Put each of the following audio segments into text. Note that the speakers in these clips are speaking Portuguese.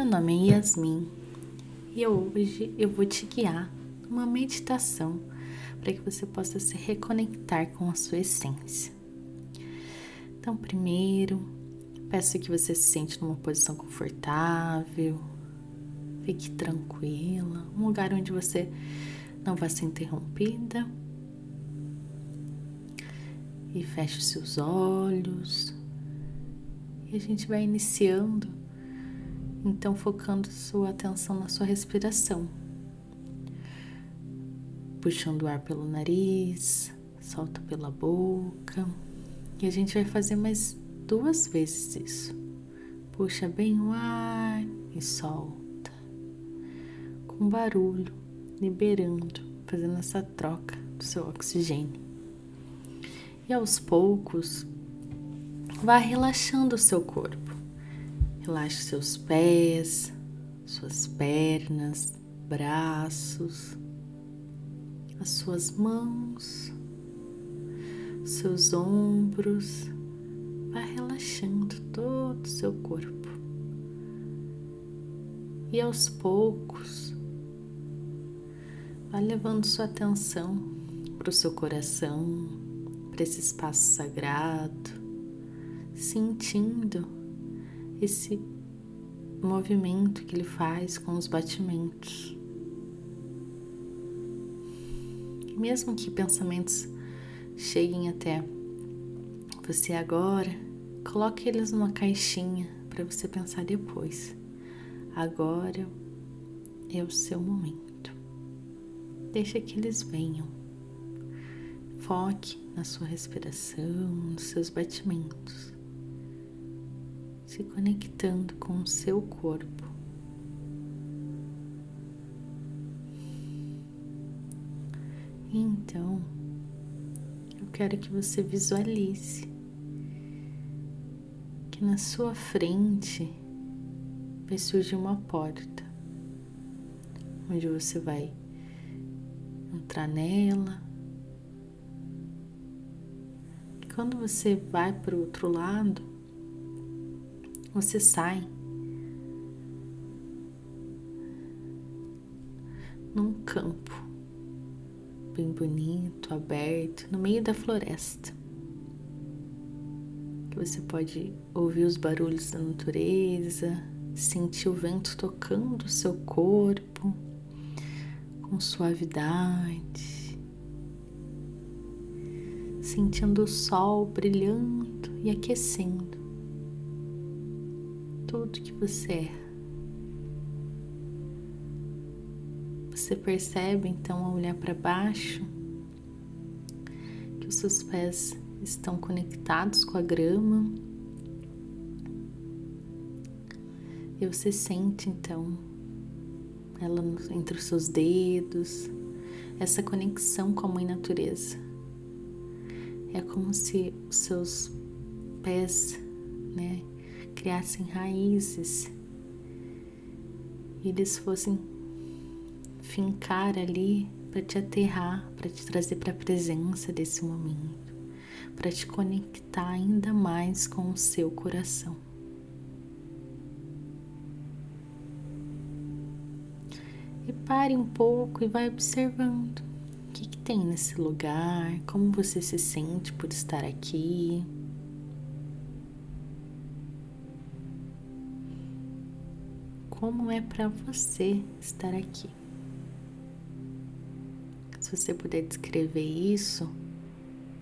Meu nome é Yasmin e hoje eu vou te guiar numa meditação para que você possa se reconectar com a sua essência. Então, primeiro, peço que você se sente numa posição confortável, fique tranquila, um lugar onde você não vai ser interrompida. E feche os seus olhos. E a gente vai iniciando, então focando sua atenção na sua respiração. Puxando o ar pelo nariz, solta pela boca. E a gente vai fazer mais duas vezes isso. Puxa bem o ar e solta. Com barulho, liberando, fazendo essa troca do seu oxigênio. E aos poucos, Vá relaxando o seu corpo. Relaxe seus pés, suas pernas, braços, as suas mãos, seus ombros. Vá relaxando todo o seu corpo. E aos poucos, vá levando sua atenção para o seu coração, para esse espaço sagrado sentindo esse movimento que ele faz com os batimentos. Mesmo que pensamentos cheguem até você agora, coloque eles numa caixinha para você pensar depois. Agora é o seu momento. Deixa que eles venham. Foque na sua respiração, nos seus batimentos se conectando com o seu corpo. Então, eu quero que você visualize que na sua frente vai surgir uma porta, onde você vai entrar nela. E quando você vai para o outro lado, você sai num campo bem bonito, aberto, no meio da floresta. Que você pode ouvir os barulhos da natureza, sentir o vento tocando o seu corpo com suavidade, sentindo o sol brilhando e aquecendo tudo que você é. Você percebe então ao olhar para baixo que os seus pés estão conectados com a grama. E você sente então ela entre os seus dedos, essa conexão com a mãe natureza. É como se os seus pés, né, criassem raízes eles fossem fincar ali para te aterrar, para te trazer para a presença desse momento, para te conectar ainda mais com o seu coração. E pare um pouco e vai observando o que, que tem nesse lugar, como você se sente por estar aqui. Como é para você estar aqui. Se você puder descrever isso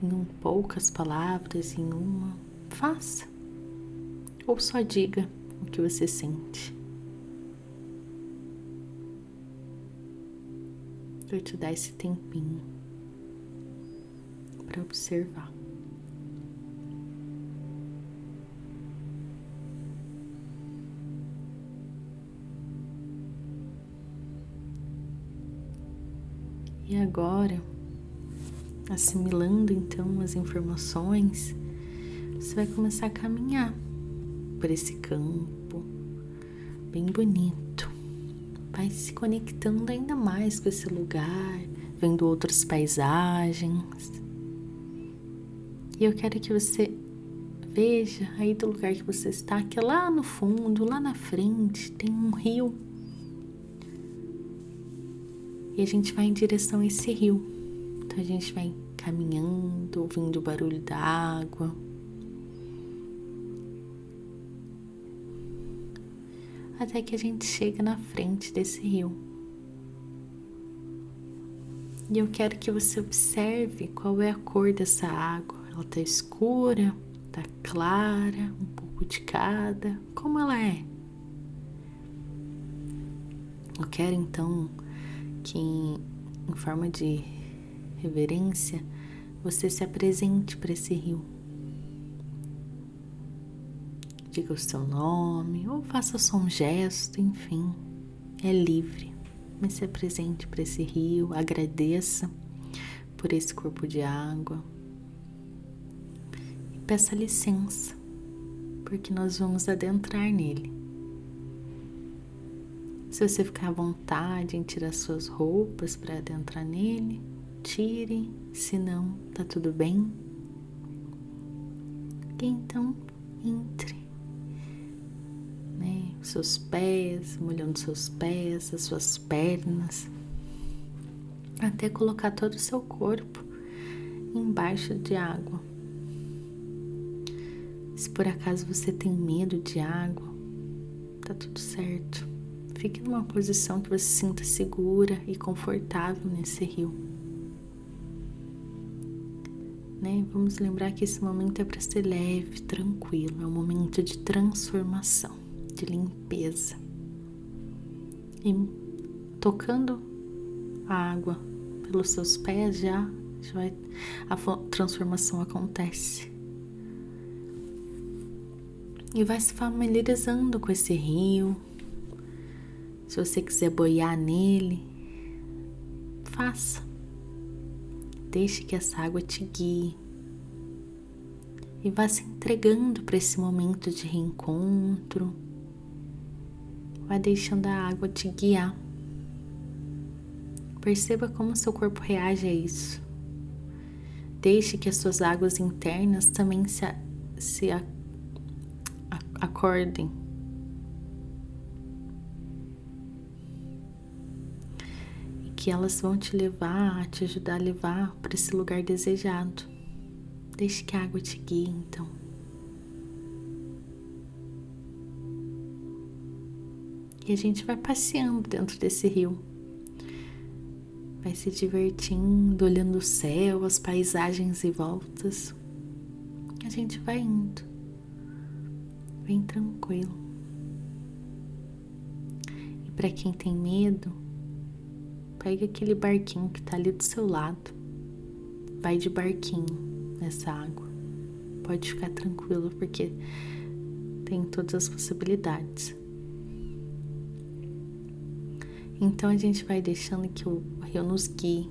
em um poucas palavras, em uma, faça. Ou só diga o que você sente. Vou te dar esse tempinho para observar. E agora, assimilando então as informações, você vai começar a caminhar por esse campo bem bonito. Vai se conectando ainda mais com esse lugar, vendo outras paisagens. E eu quero que você Veja aí do lugar que você está, que é lá no fundo, lá na frente, tem um rio. E a gente vai em direção a esse rio. Então a gente vai caminhando, ouvindo o barulho da água. Até que a gente chega na frente desse rio. E eu quero que você observe qual é a cor dessa água. Ela tá escura, tá clara, um pouco de cada. Como ela é? Eu quero então que, em forma de reverência, você se apresente para esse rio. Diga o seu nome ou faça só um gesto, enfim, é livre. Mas se apresente para esse rio, agradeça por esse corpo de água e peça licença, porque nós vamos adentrar nele. Se você ficar à vontade em tirar suas roupas para adentrar nele, tire, se não, tá tudo bem. E então entre, né? Seus pés, molhando seus pés, as suas pernas, até colocar todo o seu corpo embaixo de água. Se por acaso você tem medo de água, tá tudo certo. Fique numa posição que você sinta segura e confortável nesse rio. Né? Vamos lembrar que esse momento é para ser leve, tranquilo, é um momento de transformação, de limpeza. E tocando a água pelos seus pés já, já vai, a transformação acontece. E vai se familiarizando com esse rio, se você quiser boiar nele, faça. Deixe que essa água te guie. E vá se entregando para esse momento de reencontro. Vá deixando a água te guiar. Perceba como seu corpo reage a isso. Deixe que as suas águas internas também se, se acordem que elas vão te levar, te ajudar a levar para esse lugar desejado. Deixe que a água te guie, então. E a gente vai passeando dentro desse rio. Vai se divertindo, olhando o céu, as paisagens e voltas. A gente vai indo. Bem tranquilo. E para quem tem medo, Pega aquele barquinho que tá ali do seu lado. Vai de barquinho nessa água. Pode ficar tranquilo porque tem todas as possibilidades. Então a gente vai deixando que o rio nos guie.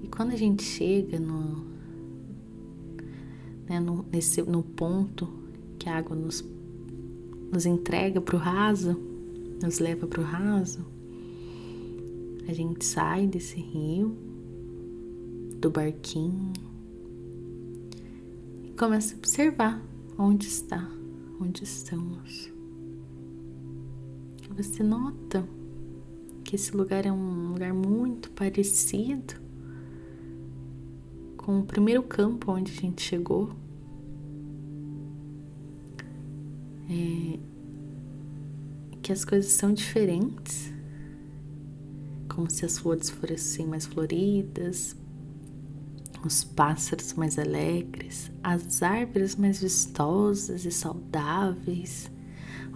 E quando a gente chega no, né, no, nesse, no ponto que a água nos nos entrega para o raso, nos leva para o raso, a gente sai desse rio, do barquinho e começa a observar onde está, onde estamos. Você nota que esse lugar é um lugar muito parecido com o primeiro campo onde a gente chegou. É, que as coisas são diferentes, como se as flores fossem mais floridas, os pássaros mais alegres, as árvores mais vistosas e saudáveis,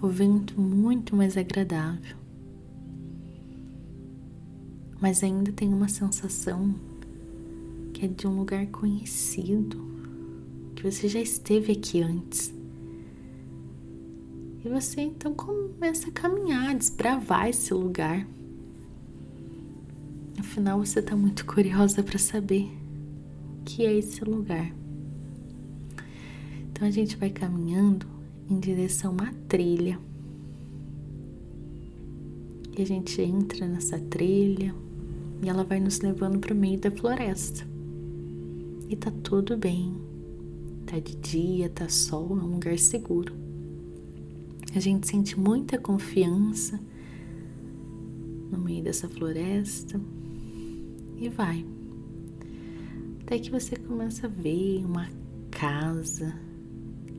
o vento muito mais agradável. Mas ainda tem uma sensação que é de um lugar conhecido, que você já esteve aqui antes. E você então começa a caminhar, desbravar esse lugar. Afinal, você está muito curiosa para saber o que é esse lugar. Então a gente vai caminhando em direção a uma trilha. E a gente entra nessa trilha, E ela vai nos levando para o meio da floresta. E tá tudo bem. Tá de dia, tá sol, é um lugar seguro. A gente sente muita confiança no meio dessa floresta e vai. Até que você começa a ver uma casa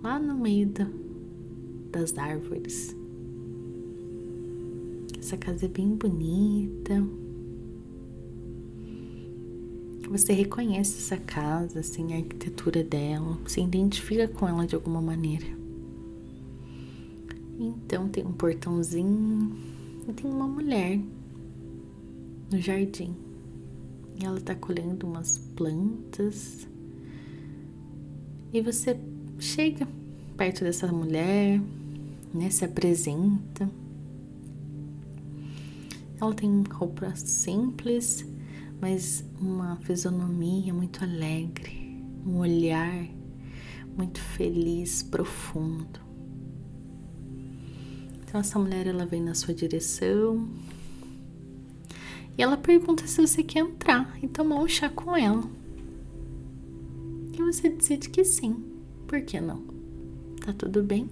lá no meio da, das árvores. Essa casa é bem bonita. Você reconhece essa casa, assim, a arquitetura dela, se identifica com ela de alguma maneira. Então tem um portãozinho e tem uma mulher no jardim. E ela tá colhendo umas plantas. E você chega perto dessa mulher, né? Se apresenta. Ela tem roupa simples, mas uma fisionomia muito alegre, um olhar muito feliz, profundo. Então essa mulher ela vem na sua direção, e ela pergunta se você quer entrar e tomar um chá com ela. E você decide que sim. Por que não? Tá tudo bem?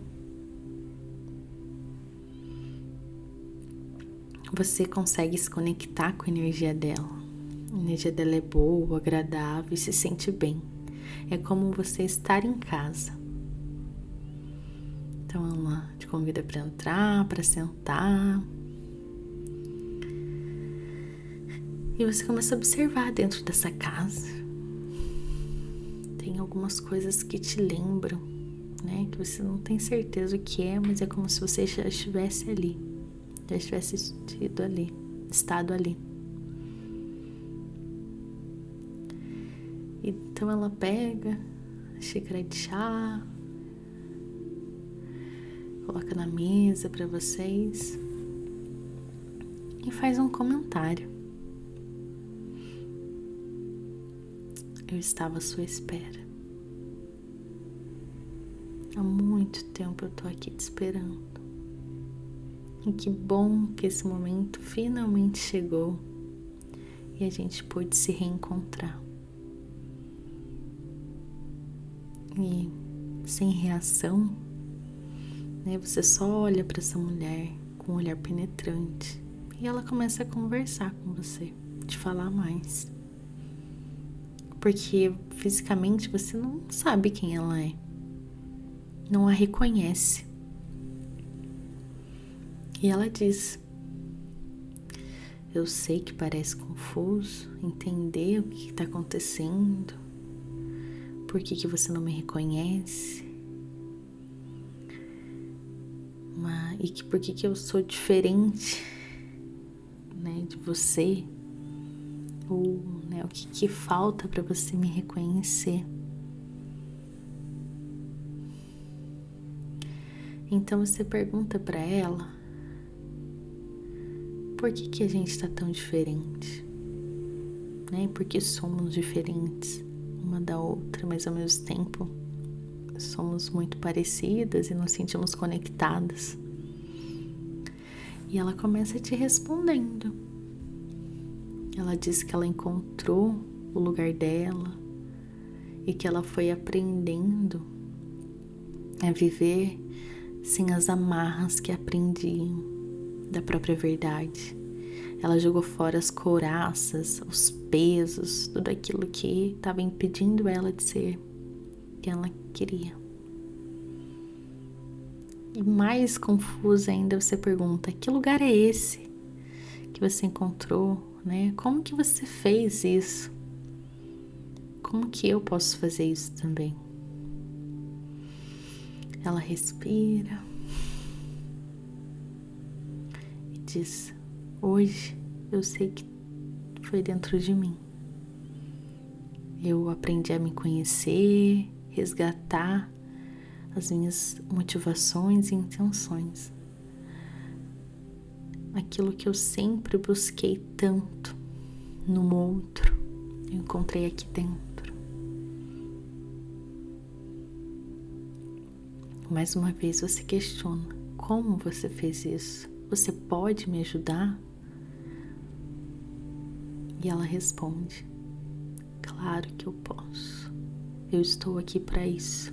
Você consegue se conectar com a energia dela. A energia dela é boa, agradável e se sente bem. É como você estar em casa. Então ela te convida para entrar, para sentar, E você começa a observar dentro dessa casa. Tem algumas coisas que te lembram, né? Que você não tem certeza o que é, mas é como se você já estivesse ali. Já estivesse estido ali, estado ali. Então ela pega a xícara de chá, coloca na mesa para vocês e faz um comentário. Eu estava à sua espera. Há muito tempo eu tô aqui te esperando. E que bom que esse momento finalmente chegou e a gente pôde se reencontrar. E sem reação, né, você só olha para essa mulher com um olhar penetrante e ela começa a conversar com você, te falar mais. Porque fisicamente você não sabe quem ela é, não a reconhece. E ela diz: Eu sei que parece confuso entender o que está acontecendo, por que, que você não me reconhece, mas, e que por que, que eu sou diferente né, de você ou né, o que, que falta para você me reconhecer. Então você pergunta para ela por que, que a gente está tão diferente, né? Porque somos diferentes uma da outra, mas ao mesmo tempo somos muito parecidas e nos sentimos conectadas. E ela começa te respondendo. Ela disse que ela encontrou o lugar dela e que ela foi aprendendo a viver sem as amarras que aprendiam da própria verdade. Ela jogou fora as couraças, os pesos, tudo aquilo que estava impedindo ela de ser ela queria. E mais confusa ainda você pergunta: que lugar é esse que você encontrou? né? Como que você fez isso? Como que eu posso fazer isso também? Ela respira e diz: Hoje eu sei que foi dentro de mim. Eu aprendi a me conhecer, resgatar as minhas motivações e intenções aquilo que eu sempre busquei tanto no outro, eu encontrei aqui dentro. Mais uma vez você questiona: como você fez isso? Você pode me ajudar? E ela responde: Claro que eu posso. Eu estou aqui para isso.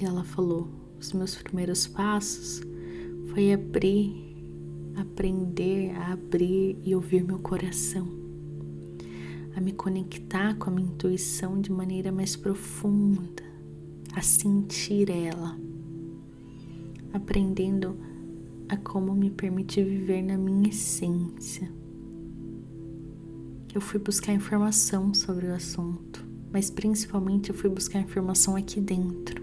E ela falou: Os meus primeiros passos foi abrir, aprender a abrir e ouvir meu coração, a me conectar com a minha intuição de maneira mais profunda, a sentir ela, aprendendo a como me permitir viver na minha essência. Eu fui buscar informação sobre o assunto, mas principalmente eu fui buscar informação aqui dentro.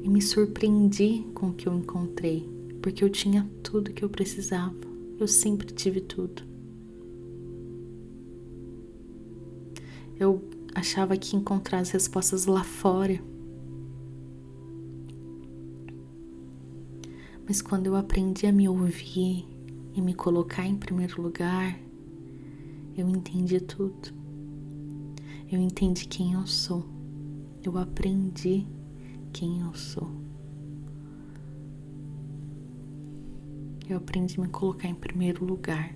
E me surpreendi com o que eu encontrei, porque eu tinha tudo que eu precisava. Eu sempre tive tudo. Eu achava que encontrar as respostas lá fora Mas quando eu aprendi a me ouvir e me colocar em primeiro lugar, eu entendi tudo. Eu entendi quem eu sou. Eu aprendi quem eu sou. Eu aprendi a me colocar em primeiro lugar.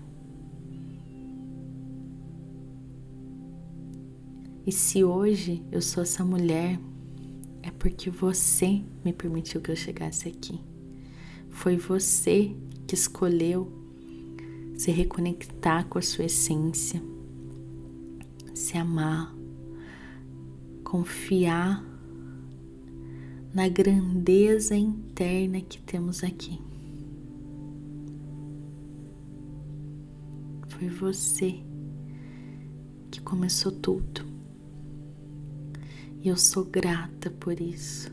E se hoje eu sou essa mulher, é porque você me permitiu que eu chegasse aqui. Foi você que escolheu se reconectar com a sua essência, se amar, confiar na grandeza interna que temos aqui. Foi você que começou tudo. E eu sou grata por isso,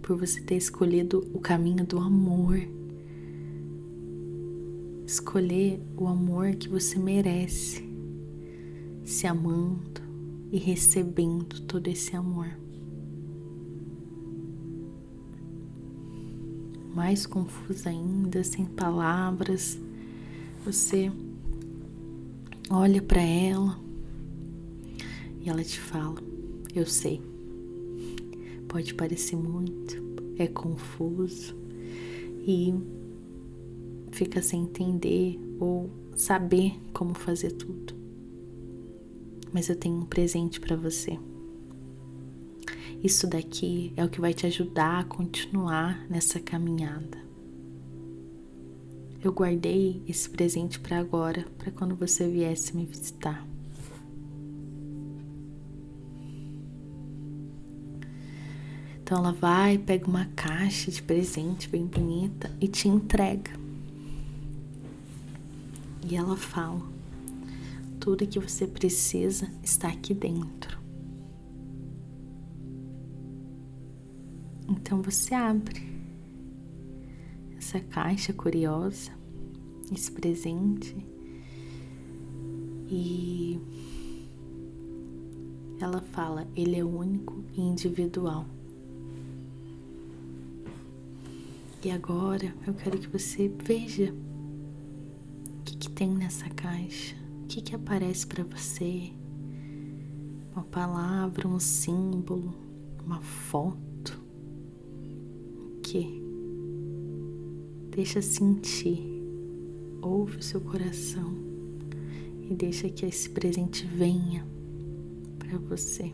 por você ter escolhido o caminho do amor escolher o amor que você merece, se amando e recebendo todo esse amor. Mais confusa ainda, sem palavras, você olha para ela e ela te fala: Eu sei, pode parecer muito, é confuso e fica sem entender ou saber como fazer tudo. Mas eu tenho um presente para você. Isso daqui é o que vai te ajudar a continuar nessa caminhada. Eu guardei esse presente para agora, para quando você viesse me visitar. Então ela vai, pega uma caixa de presente bem bonita e te entrega. E ela fala: tudo que você precisa está aqui dentro. Então você abre essa caixa curiosa, esse presente, e ela fala: ele é único e individual. E agora eu quero que você veja tem nessa caixa? O que, que aparece para você? Uma palavra, um símbolo, uma foto? O que? Deixa sentir, ouve o seu coração e deixa que esse presente venha para você.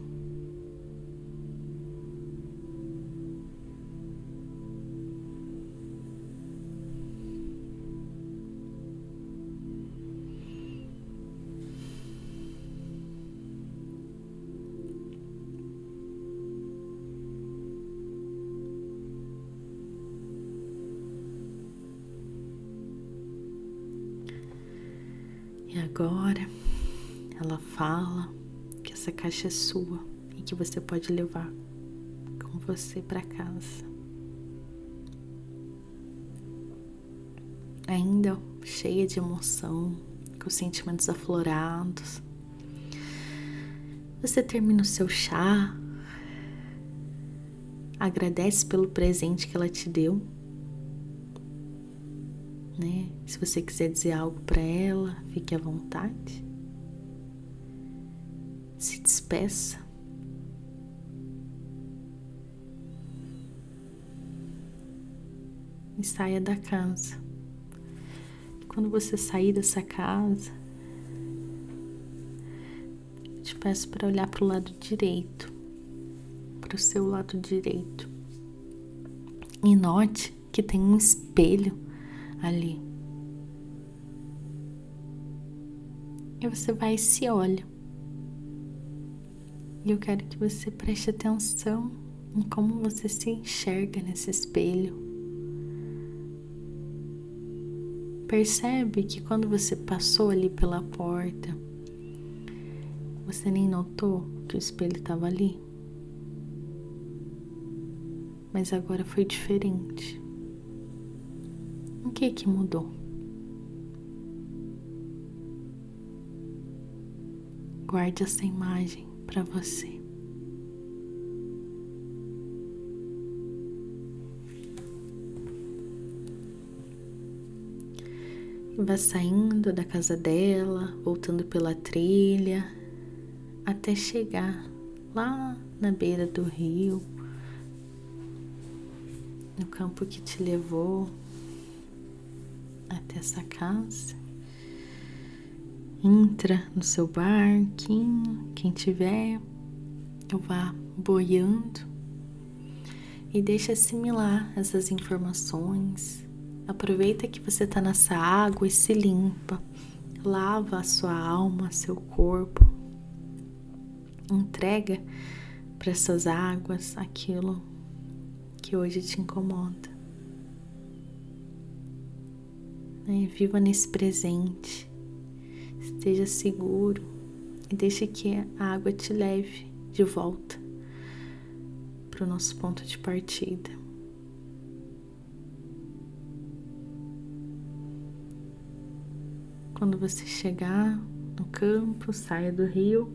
Fala que essa caixa é sua e que você pode levar com você para casa. Ainda cheia de emoção, com sentimentos aflorados. Você termina o seu chá, agradece pelo presente que ela te deu né? Se você quiser dizer algo para ela, fique à vontade. Despeça. E saia da casa. quando você sair dessa casa, te peço para olhar para o lado direito, para o seu lado direito, e note que tem um espelho ali. E você vai e se olha. E eu quero que você preste atenção em como você se enxerga nesse espelho. Percebe que quando você passou ali pela porta, você nem notou que o espelho estava ali? Mas agora foi diferente. O que que mudou? Guarde essa imagem para você. Vá saindo da casa dela, voltando pela trilha, até chegar lá na beira do rio, no campo que te levou até essa casa entra no seu barquinho, quem tiver, vá boiando e deixa assimilar essas informações. Aproveita que você está nessa água e se limpa, lava a sua alma, seu corpo, entrega para essas águas aquilo que hoje te incomoda. Né? Viva nesse presente Esteja seguro e deixe que a água te leve de volta para o nosso ponto de partida. Quando você chegar no campo, saia do rio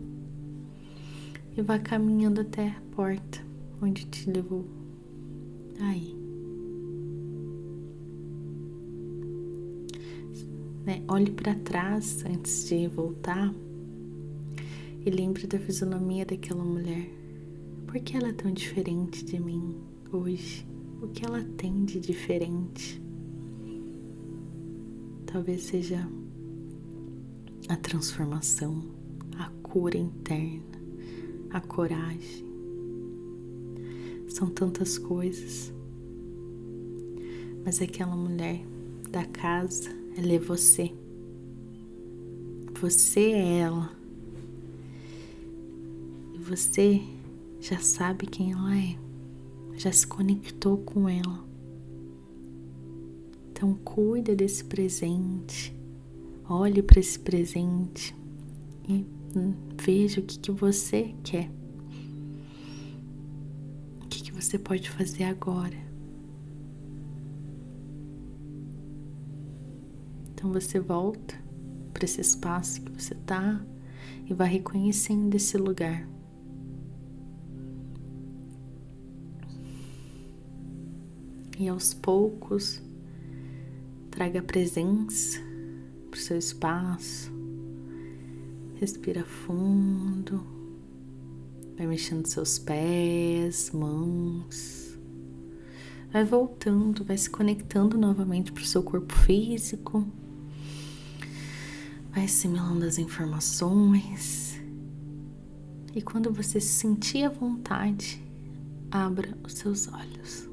e vá caminhando até a porta onde te levou. Aí. Né? Olhe para trás antes de voltar e lembre da fisionomia daquela mulher. Por que ela é tão diferente de mim hoje? O que ela tem de diferente? Talvez seja a transformação, a cura interna, a coragem. São tantas coisas. Mas aquela mulher da casa ela é você. Você é ela. E você já sabe quem ela é. Já se conectou com ela. Então cuida desse presente. Olhe para esse presente e hum, veja o que, que você quer. O que, que você pode fazer agora. Então você volta para esse espaço que você está e vai reconhecendo esse lugar. E aos poucos, traga presença para o seu espaço. Respira fundo. Vai mexendo seus pés, mãos. Vai voltando, vai se conectando novamente para o seu corpo físico vai assimilando as informações e quando você se sentir à vontade, abra os seus olhos.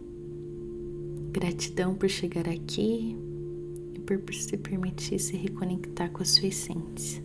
Gratidão por chegar aqui e por se permitir se reconectar com a sua essência.